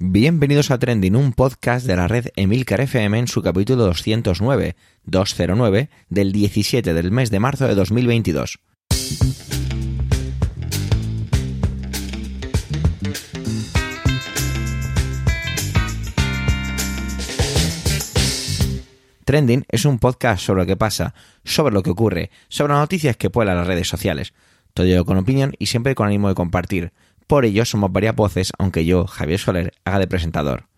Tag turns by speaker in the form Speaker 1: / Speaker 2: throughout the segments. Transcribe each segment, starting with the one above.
Speaker 1: Bienvenidos a Trending, un podcast de la red Emilcar FM en su capítulo 209, 209 del 17 del mes de marzo de 2022. Trending es un podcast sobre lo que pasa, sobre lo que ocurre, sobre las noticias que pueblan las redes sociales. Todo ello con opinión y siempre con ánimo de compartir. Por ello somos varias voces, aunque yo, Javier Soler, haga de presentador.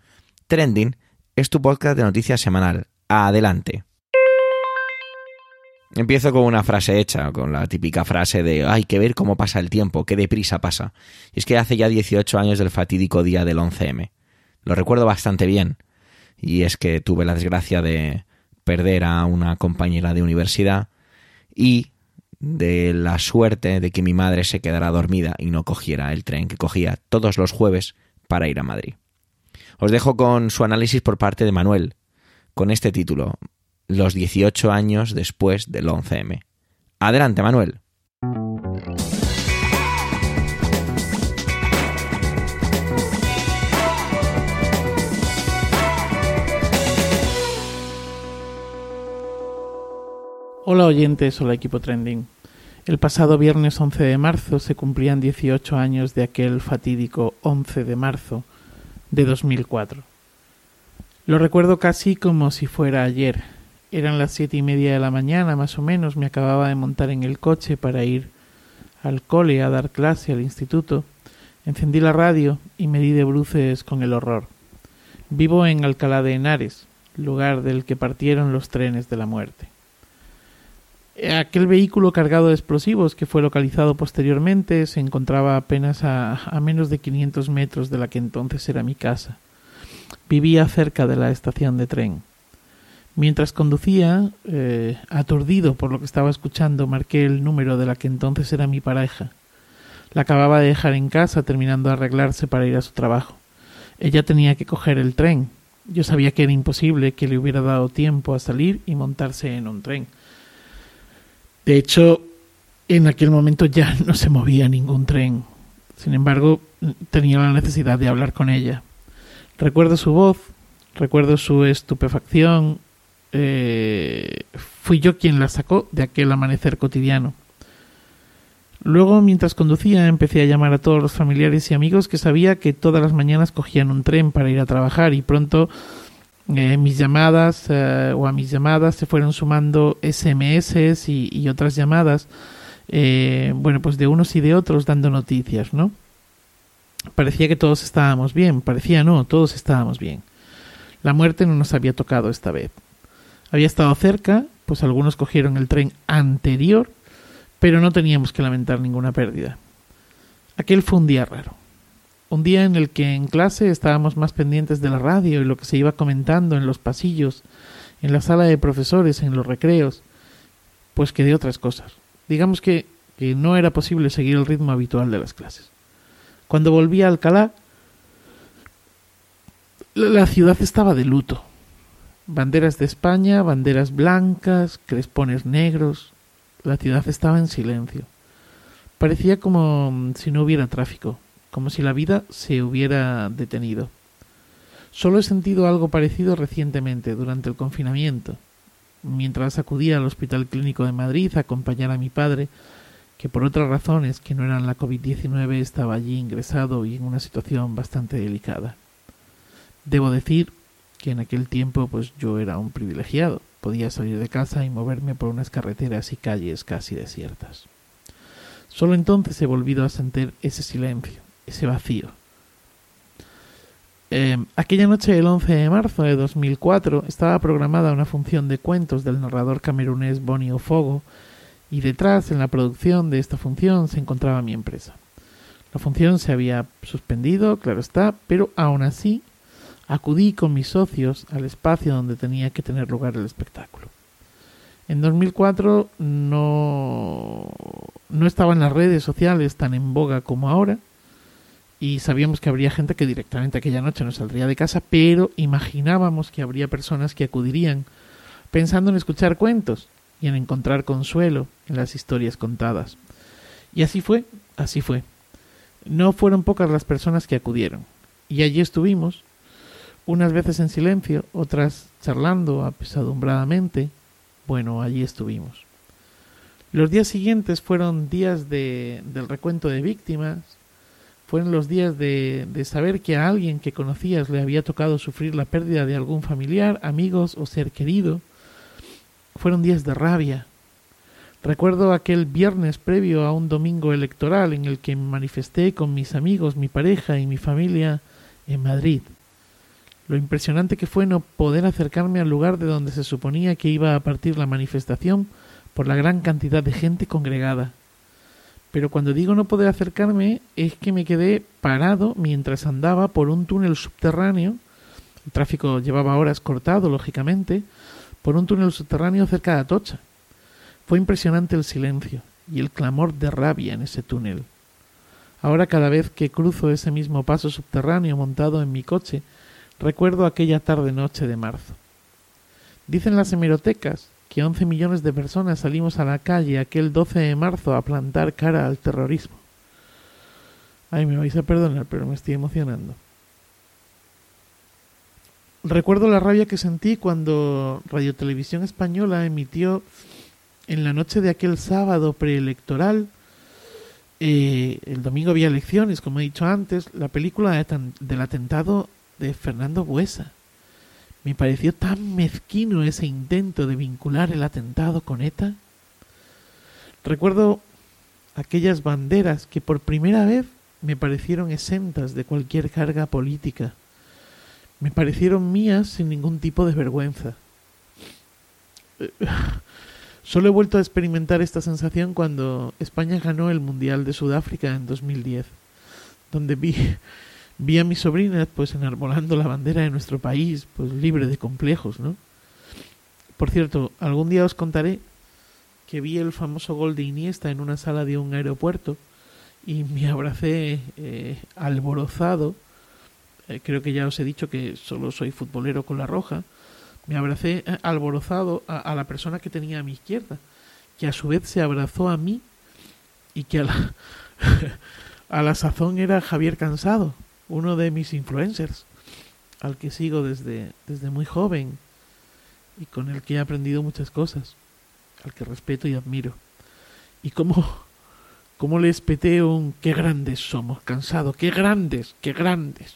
Speaker 1: Trending es tu podcast de noticias semanal. Adelante. Empiezo con una frase hecha, con la típica frase de hay que ver cómo pasa el tiempo, qué deprisa pasa. Y es que hace ya 18 años del fatídico día del 11M. Lo recuerdo bastante bien. Y es que tuve la desgracia de perder a una compañera de universidad y de la suerte de que mi madre se quedara dormida y no cogiera el tren que cogía todos los jueves para ir a Madrid. Os dejo con su análisis por parte de Manuel, con este título, Los 18 años después del 11M. Adelante, Manuel.
Speaker 2: Hola oyentes, hola equipo trending. El pasado viernes 11 de marzo se cumplían 18 años de aquel fatídico 11 de marzo de 2004. Lo recuerdo casi como si fuera ayer. Eran las siete y media de la mañana, más o menos, me acababa de montar en el coche para ir al cole a dar clase al instituto. Encendí la radio y me di de bruces con el horror. Vivo en Alcalá de Henares, lugar del que partieron los trenes de la muerte. Aquel vehículo cargado de explosivos que fue localizado posteriormente se encontraba apenas a, a, menos de 500 metros de la que entonces era mi casa. Vivía cerca de la estación de tren. Mientras conducía, eh, aturdido por lo que estaba escuchando, marqué el número de la que entonces era mi pareja. La acababa de dejar en casa terminando de arreglarse para ir a su trabajo. Ella tenía que coger el tren. Yo sabía que era imposible que le hubiera dado tiempo a salir y montarse en un tren de hecho, en aquel momento ya no se movía ningún tren. Sin embargo, tenía la necesidad de hablar con ella. Recuerdo su voz, recuerdo su estupefacción. Eh, fui yo quien la sacó de aquel amanecer cotidiano. Luego, mientras conducía, empecé a llamar a todos los familiares y amigos que sabía que todas las mañanas cogían un tren para ir a trabajar y pronto eh, mis llamadas eh, o a mis llamadas se fueron sumando SMS y, otras llamadas, eh, bueno, pues de unos y de otros dando noticias, ¿no? Parecía que todos estábamos bien, parecía no, todos estábamos bien. La muerte no nos había tocado esta vez. Había estado cerca, pues algunos cogieron el tren anterior, pero no teníamos que lamentar ninguna pérdida. Aquel fue un día raro un día en el que en clase estábamos más pendientes de la radio y lo que se iba comentando en los pasillos, en la sala de profesores, en los recreos, pues que de otras cosas. Digamos que, que no era posible seguir el ritmo habitual de las clases. Cuando volví a Alcalá, la ciudad estaba de luto. Banderas de España, banderas blancas, crespones negros. La ciudad estaba en silencio. Parecía como si no hubiera tráfico, como si la vida se hubiera detenido. Solo he sentido algo parecido recientemente, durante el confinamiento, mientras acudía al Hospital Clínico de Madrid a acompañar a mi padre, que por otras razones que no eran la COVID-19 estaba allí ingresado y en una situación bastante delicada. Debo decir que en aquel tiempo pues yo era un privilegiado, podía salir de casa y moverme por unas carreteras y calles casi desiertas. Solo entonces he volvido a sentir ese silencio, ese vacío. Eh, aquella noche del 11 de marzo de 2004 estaba programada una función de cuentos del narrador camerunés Bonnie Ofogo y detrás, en la producción de esta función, se encontraba mi empresa. La función se había suspendido, claro está, pero aún así acudí con mis socios al espacio donde tenía que tener lugar el espectáculo. En 2004 no, no estaba en las redes sociales tan en boga como ahora, y sabíamos que habría gente que directamente aquella noche no saldría de casa, pero imaginábamos que habría personas que acudirían pensando en escuchar cuentos y en encontrar consuelo en las historias contadas. Y así fue, así fue. No fueron pocas las personas que acudieron. Y allí estuvimos, unas veces en silencio, otras charlando apesadumbradamente. Bueno, allí estuvimos. Los días siguientes fueron días de, del recuento de víctimas, fueron los días de, de saber que a alguien que conocías le había tocado sufrir la pérdida de algún familiar, amigos o ser querido. Fueron días de rabia. Recuerdo aquel viernes previo a un domingo electoral en el que me manifesté con mis amigos, mi pareja y mi familia en Madrid. Lo impresionante que fue no poder acercarme al lugar de donde se suponía que iba a partir la manifestación por la gran cantidad de gente congregada. Pero cuando digo no poder acercarme es que me quedé parado mientras andaba por un túnel subterráneo. El tráfico llevaba horas cortado, lógicamente, por un túnel subterráneo cerca de Atocha. Fue impresionante el silencio y el clamor de rabia en ese túnel. Ahora cada vez que cruzo ese mismo paso subterráneo montado en mi coche, recuerdo aquella tarde noche de marzo. Dicen las hemerotecas que 11 millones de personas salimos a la calle aquel 12 de marzo a plantar cara al terrorismo. Ay, me vais a perdonar, pero me estoy emocionando. Recuerdo la rabia que sentí cuando Radio Televisión Española emitió en la noche de aquel sábado preelectoral eh, el domingo había elecciones, como he dicho antes, la película de, del atentado de Fernando Buesa. Me pareció tan mezquino ese intento de vincular el atentado con ETA. Recuerdo aquellas banderas que por primera vez me parecieron exentas de cualquier carga política. Me parecieron mías sin ningún tipo de vergüenza. Solo he vuelto a experimentar esta sensación cuando España ganó el Mundial de Sudáfrica en 2010, donde vi, vi a mis sobrinas pues enarbolando la bandera de nuestro país, pues libre de complejos, ¿no? Por cierto, algún día os contaré que vi el famoso gol de Iniesta en una sala de un aeropuerto y me abracé eh, alborozado. Eh, creo que ya os he dicho que solo soy futbolero con la roja me abracé eh, alborozado a, la persona que tenía a mi izquierda, que a su vez se abrazó a mí y que a la, a la sazón era Javier Cansado, uno de mis influencers, al que sigo desde, desde muy joven y con el que he aprendido muchas cosas, al que respeto y admiro. Y cómo, cómo les peté un qué grandes somos, cansado, qué grandes, qué grandes.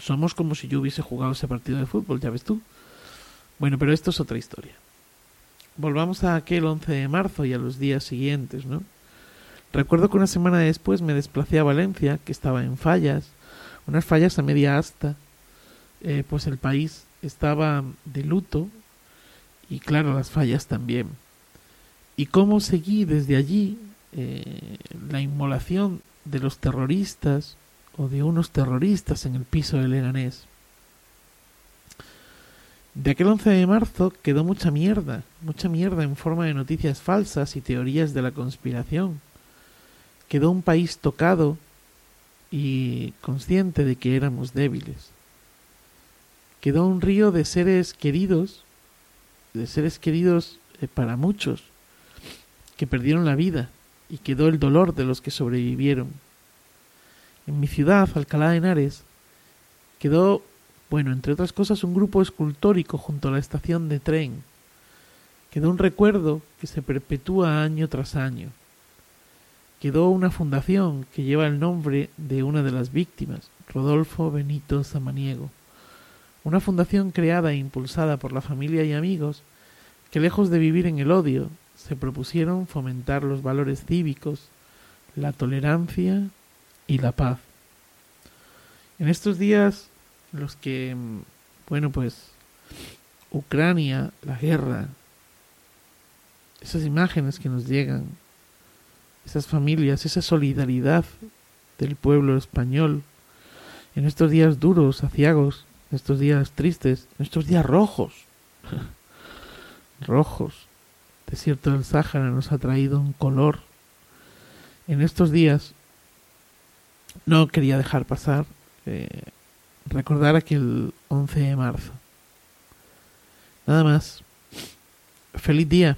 Speaker 2: Somos como si yo hubiese jugado ese partido de fútbol, ya ves tú. Bueno, pero esto es otra historia. Volvamos a aquel 11 de marzo y a los días siguientes, ¿no? Recuerdo que una semana después me desplacé a Valencia, que estaba en fallas, unas fallas a media asta, eh, pues el país estaba de luto y claro, las fallas también. Y cómo seguí desde allí eh, la inmolación de los terroristas o de unos terroristas en el piso de Leganés. De aquel 11 de marzo quedó mucha mierda, mucha mierda en forma de noticias falsas y teorías de la conspiración. Quedó un país tocado y consciente de que éramos débiles. Quedó un río de seres queridos, de seres queridos eh, para muchos, que perdieron la vida y quedó el dolor de los que sobrevivieron. En mi ciudad, Alcalá de Henares, quedó bueno, entre otras cosas, un grupo escultórico junto a la estación de tren. Quedó un recuerdo que se perpetúa año tras año. Quedó una fundación que lleva el nombre de una de las víctimas, Rodolfo Benito Samaniego. Una fundación creada e impulsada por la familia y amigos que lejos de vivir en el odio, se propusieron fomentar los valores cívicos, la tolerancia y la paz. En estos días los que, bueno, pues Ucrania, la guerra, esas imágenes que nos llegan, esas familias, esa solidaridad del pueblo español, en estos días duros, aciagos, en estos días tristes, estos días rojos, rojos, desierto del Sáhara nos ha traído un color. En estos días no quería dejar pasar eh, recordar aquel 11 de marzo. Nada más. Feliz día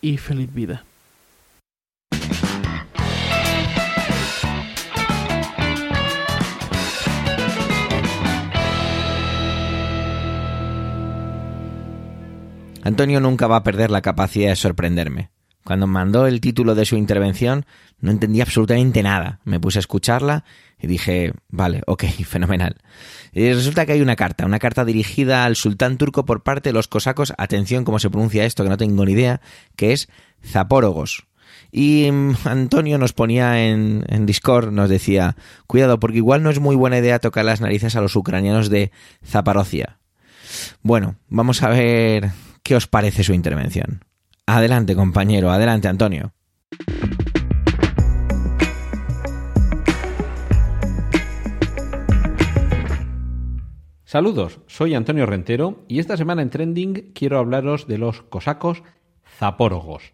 Speaker 2: y feliz vida.
Speaker 1: Antonio nunca va a perder la capacidad de sorprenderme. Cuando mandó el título de su intervención no entendí absolutamente nada. Me puse a escucharla y dije, vale, ok, fenomenal. Y resulta que hay una carta, una carta dirigida al sultán turco por parte de los cosacos, atención cómo se pronuncia esto, que no tengo ni idea, que es Zapórogos. Y mm, Antonio nos ponía en, en, Discord, nos decía, cuidado, porque igual no es muy buena idea tocar las narices a los ucranianos de Zaparocia. Bueno, vamos a ver qué os parece su intervención. Adelante, compañero, adelante, Antonio.
Speaker 3: Saludos, soy Antonio Rentero y esta semana en Trending quiero hablaros de los cosacos zapórogos.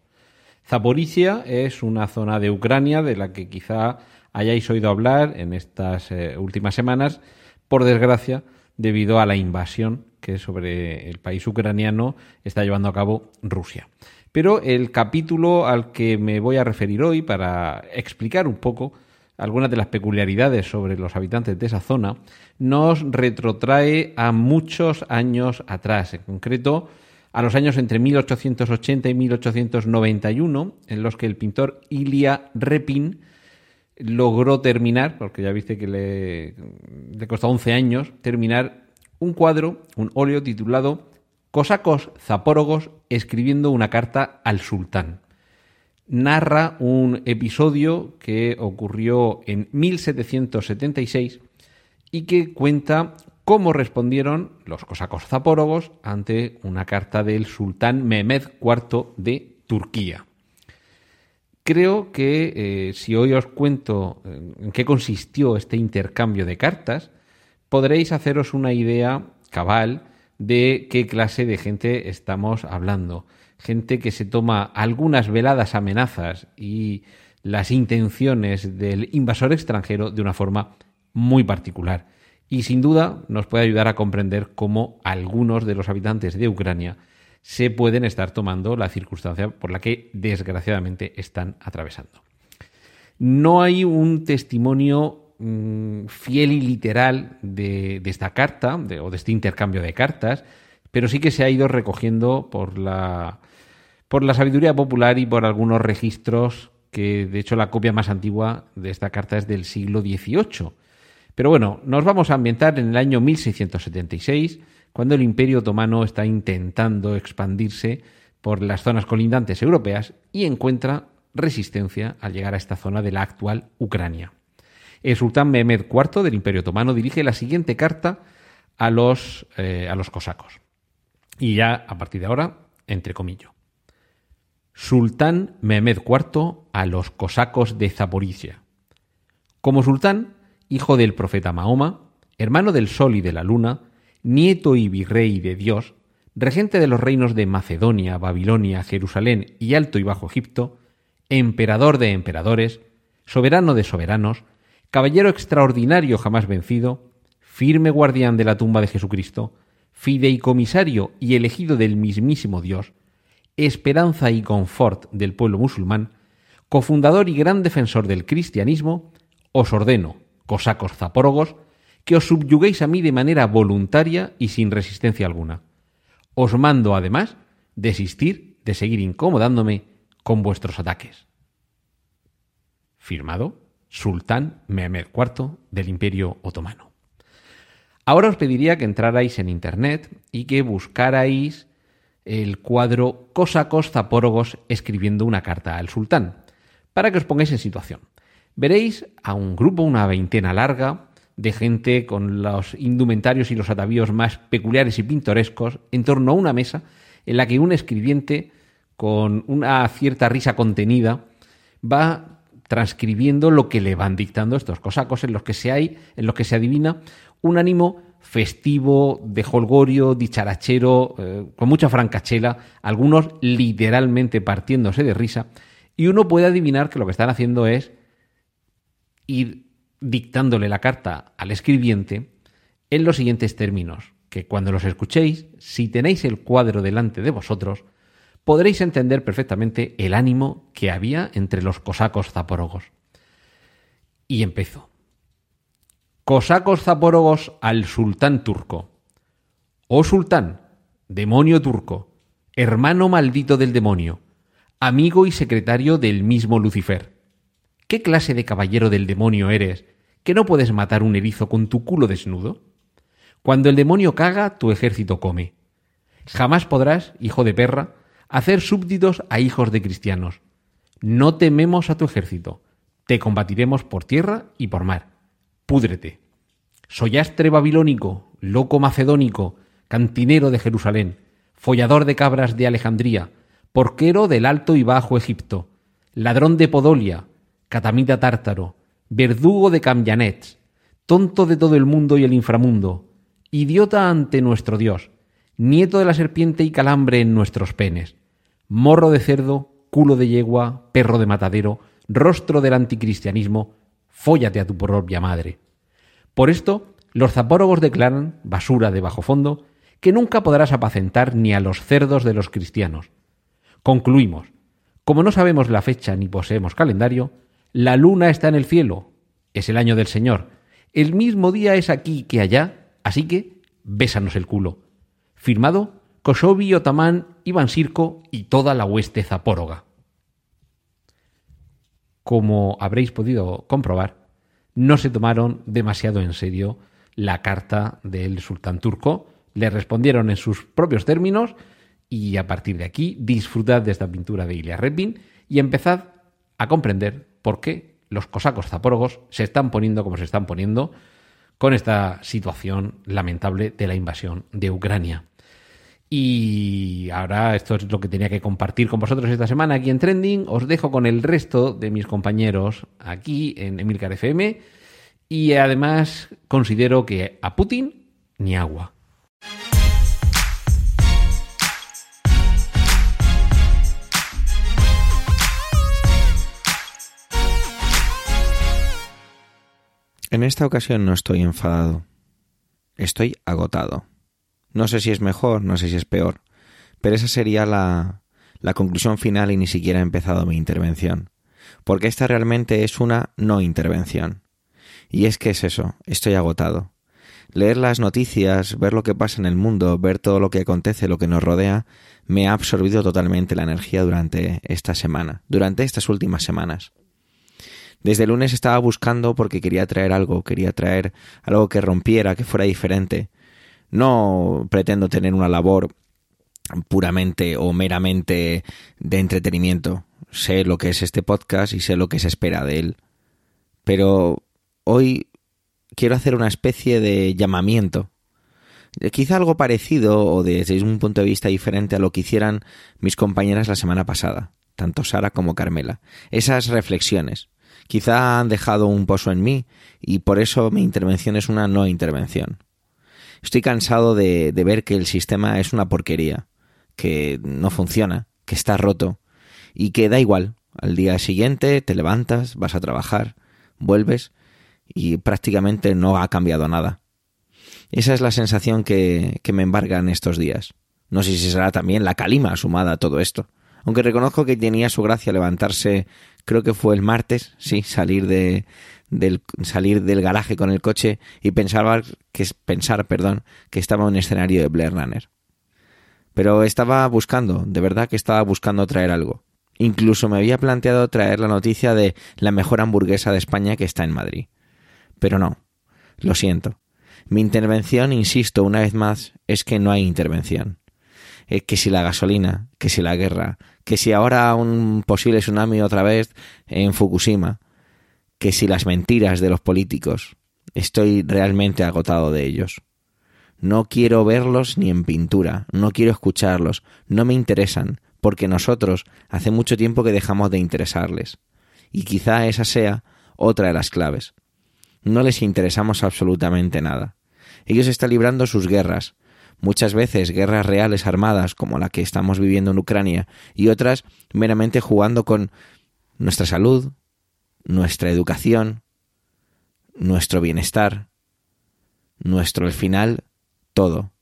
Speaker 3: Zaporizhia es una zona de Ucrania de la que quizá hayáis oído hablar en estas eh, últimas semanas, por desgracia, debido a la invasión que sobre el país ucraniano está llevando a cabo Rusia. Pero el capítulo al que me voy a referir hoy para explicar un poco algunas de las peculiaridades sobre los habitantes de esa zona, nos retrotrae a muchos años atrás, en concreto a los años entre 1880 y 1891, en los que el pintor Ilya Repin logró terminar, porque ya viste que le, le costó 11 años, terminar un cuadro, un óleo titulado Cosacos zapórogos escribiendo una carta al sultán. Narra un episodio que ocurrió en 1776 y que cuenta cómo respondieron los cosacos zapórogos ante una carta del sultán Mehmed IV de Turquía. Creo que eh, si hoy os cuento en qué consistió este intercambio de cartas, podréis haceros una idea cabal de qué clase de gente estamos hablando. Gente que se toma algunas veladas amenazas y las intenciones del invasor extranjero de una forma muy particular. Y sin duda nos puede ayudar a comprender cómo algunos de los habitantes de Ucrania se pueden estar tomando la circunstancia por la que desgraciadamente están atravesando. No hay un testimonio Mm, fiel y literal de, esta carta o de este intercambio de cartas, pero sí que se ha ido recogiendo por la, por la sabiduría popular y por algunos registros que de hecho la copia más antigua de esta carta es del siglo XVIII. Pero bueno, nos vamos a ambientar en el año 1676, cuando el Imperio Otomano está intentando expandirse por las zonas colindantes europeas y encuentra resistencia al llegar a esta zona de la actual Ucrania el sultán Mehmed IV del Imperio Otomano dirige la siguiente carta a los, eh, a los cosacos. Y ya a partir de ahora, entre comillas. Sultán Mehmed IV a los cosacos de Zaporizhia. Como sultán, hijo del profeta Mahoma, hermano del sol y de la luna, nieto y virrey de Dios, regente de los reinos de Macedonia, Babilonia, Jerusalén y Alto y Bajo Egipto, emperador de emperadores, soberano de soberanos, caballero extraordinario jamás vencido, firme guardián de la tumba de Jesucristo, fideicomisario y elegido del mismísimo Dios, esperanza y confort del pueblo musulmán, cofundador y gran defensor del cristianismo, os ordeno, cosacos zapórogos, que os subyuguéis a mí de manera voluntaria y sin resistencia alguna. Os mando, además, desistir de seguir incomodándome con vuestros ataques. Firmado sultán Mehmed IV del Imperio Otomano. Ahora os pediría que entrarais en Internet y que buscarais el cuadro Cosacos Zapórogos escribiendo una carta al sultán, para que os pongáis en situación. Veréis a un grupo, una veintena larga, de gente con los indumentarios y los atavíos más peculiares y pintorescos en torno a una mesa en la que un escribiente, con una cierta risa contenida, va transcribiendo lo que le van dictando estos cosacos en los que se hay, en los que se adivina un ánimo festivo, de holgorio, dicharachero, eh, con mucha francachela, algunos literalmente partiéndose de risa, y uno puede adivinar que lo que están haciendo es ir dictándole la carta al escribiente en los siguientes términos, que cuando los escuchéis, si tenéis el cuadro delante de vosotros, podréis entender perfectamente el ánimo que había entre los cosacos zaporogos. Y empezó. Cosacos zaporogos al sultán turco. Oh sultán, demonio turco, hermano maldito del demonio, amigo y secretario del mismo Lucifer. ¿Qué clase de caballero del demonio eres que no puedes matar un erizo con tu culo desnudo? Cuando el demonio caga, tu ejército come. Jamás podrás, hijo de perra, hacer súbditos a hijos de cristianos. No tememos a tu ejército. Te combatiremos por tierra y por mar. Púdrete. Soyastre babilónico, loco macedónico, cantinero de Jerusalén, follador de cabras de Alejandría, porquero del Alto y Bajo Egipto, ladrón de Podolia, catamita tártaro, verdugo de Camjanets, tonto de todo el mundo y el inframundo, idiota ante nuestro Dios, nieto de la serpiente y calambre en nuestros penes, morro de cerdo, culo de yegua, perro de matadero, rostro del anticristianismo, fóllate a tu propia madre. Por esto, los zapórogos declaran, basura de bajo fondo, que nunca podrás apacentar ni a los cerdos de los cristianos. Concluimos. Como no sabemos la fecha ni poseemos calendario, la luna está en el cielo, es el año del Señor. El mismo día es aquí que allá, así que bésanos el culo. Firmado Koshobi, Otamán, Iván Sirko y toda la hueste zapóroga. Como habréis podido comprobar, no se tomaron demasiado en serio la carta del sultán turco, le respondieron en sus propios términos y a partir de aquí disfrutad de esta pintura de Ilya Repin y empezad a comprender por qué los cosacos zapórogos se están poniendo como se están poniendo con esta situación lamentable de la invasión de Ucrania. Y ahora esto es lo que tenía que compartir con vosotros esta semana aquí en Trending. Os dejo con el resto de mis compañeros aquí en Emilcar FM. Y además considero que a Putin ni agua.
Speaker 1: En esta ocasión no estoy enfadado. Estoy agotado. No sé si es mejor, no sé si es peor, pero esa sería la, la conclusión final y ni siquiera he empezado mi intervención, porque esta realmente es una no intervención. Y es que es eso, estoy agotado. Leer las noticias, ver lo que pasa en el mundo, ver todo lo que acontece, lo que nos rodea, me ha absorbido totalmente la energía durante esta semana, durante estas últimas semanas. Desde el lunes estaba buscando porque quería traer algo, quería traer algo que rompiera, que fuera diferente, no pretendo tener una labor puramente o meramente de entretenimiento. Sé lo que es este podcast y sé lo que se espera de él. Pero hoy quiero hacer una especie de llamamiento. Quizá algo parecido o desde un punto de vista diferente a lo que hicieran mis compañeras la semana pasada, tanto Sara como Carmela. Esas reflexiones. Quizá han dejado un pozo en mí y por eso mi intervención es una no intervención. Estoy cansado de, ver que el sistema es una porquería, que no funciona, que está roto y que da igual. Al día siguiente te levantas, vas a trabajar, vuelves y prácticamente no ha cambiado nada. Esa es la sensación que, que me embarga en estos días. No sé si será también la calima sumada a todo esto. Aunque reconozco que tenía su gracia levantarse, creo que fue el martes, sí, salir de, del salir del garaje con el coche y pensar que pensar, perdón, que estaba en un escenario de Blair Runner. Pero estaba buscando, de verdad que estaba buscando traer algo. Incluso me había planteado traer la noticia de la mejor hamburguesa de España que está en Madrid. Pero no, lo siento. Mi intervención, insisto una vez más, es que no hay intervención. Es que si la gasolina, que si la guerra, que si ahora un posible tsunami otra vez en Fukushima, que si las mentiras de los políticos. Estoy realmente agotado de ellos. No quiero verlos ni en pintura, no quiero escucharlos, no me interesan, porque nosotros hace mucho tiempo que dejamos de interesarles. Y quizá esa sea otra de las claves. No les interesamos absolutamente nada. Ellos están librando sus guerras, muchas veces guerras reales armadas como la que estamos viviendo en Ucrania, y otras meramente jugando con nuestra salud, nuestra educación, nuestro bienestar, nuestro, al final, todo.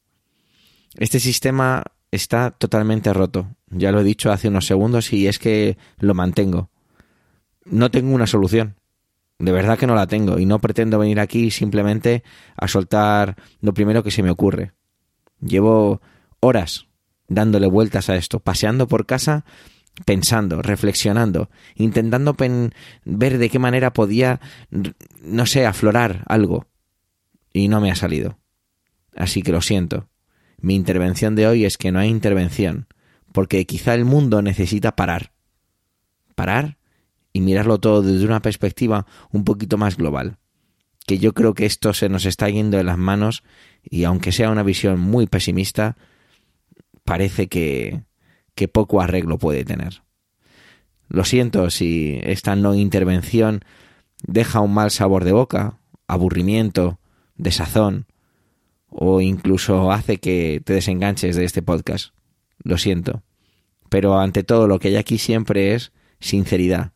Speaker 1: Este sistema está totalmente roto. Ya lo he dicho hace unos segundos y es que lo mantengo. No tengo una solución. De verdad que no la tengo y no pretendo venir aquí simplemente a soltar lo primero que se me ocurre. Llevo horas, dándole vueltas a esto, paseando por casa, pensando, reflexionando, intentando ver de qué manera podía, no sé, aflorar algo. Y no me ha salido. Así que lo siento. Mi intervención de hoy es que no hay intervención, porque quizá el mundo necesita parar. Parar y mirarlo todo desde una perspectiva un poquito más global. Que yo creo que esto se nos está yendo de las manos y aunque sea una visión muy pesimista, parece que, que poco arreglo puede tener. Lo siento si esta no intervención deja un mal sabor de boca, aburrimiento, desazón, o incluso hace que te desenganches de este podcast. Lo siento. Pero ante todo lo que hay aquí siempre es sinceridad.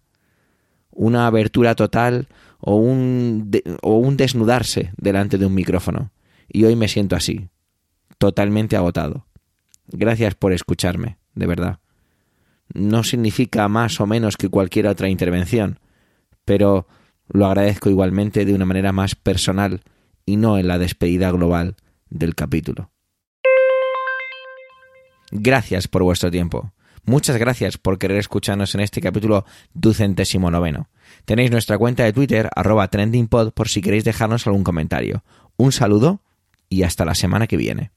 Speaker 1: Una abertura total o un, o un desnudarse delante de un micrófono. Y hoy me siento así, totalmente agotado. Gracias por escucharme, de verdad. No significa más o menos que cualquier otra intervención, pero lo agradezco igualmente de una manera más personal y no en la despedida global del capítulo. Gracias por vuestro tiempo. Muchas gracias por querer escucharnos en este capítulo ducentésimo noveno. Tenéis nuestra cuenta de Twitter, arroba trendingpod, por si queréis dejarnos algún comentario. Un saludo y hasta la semana que viene.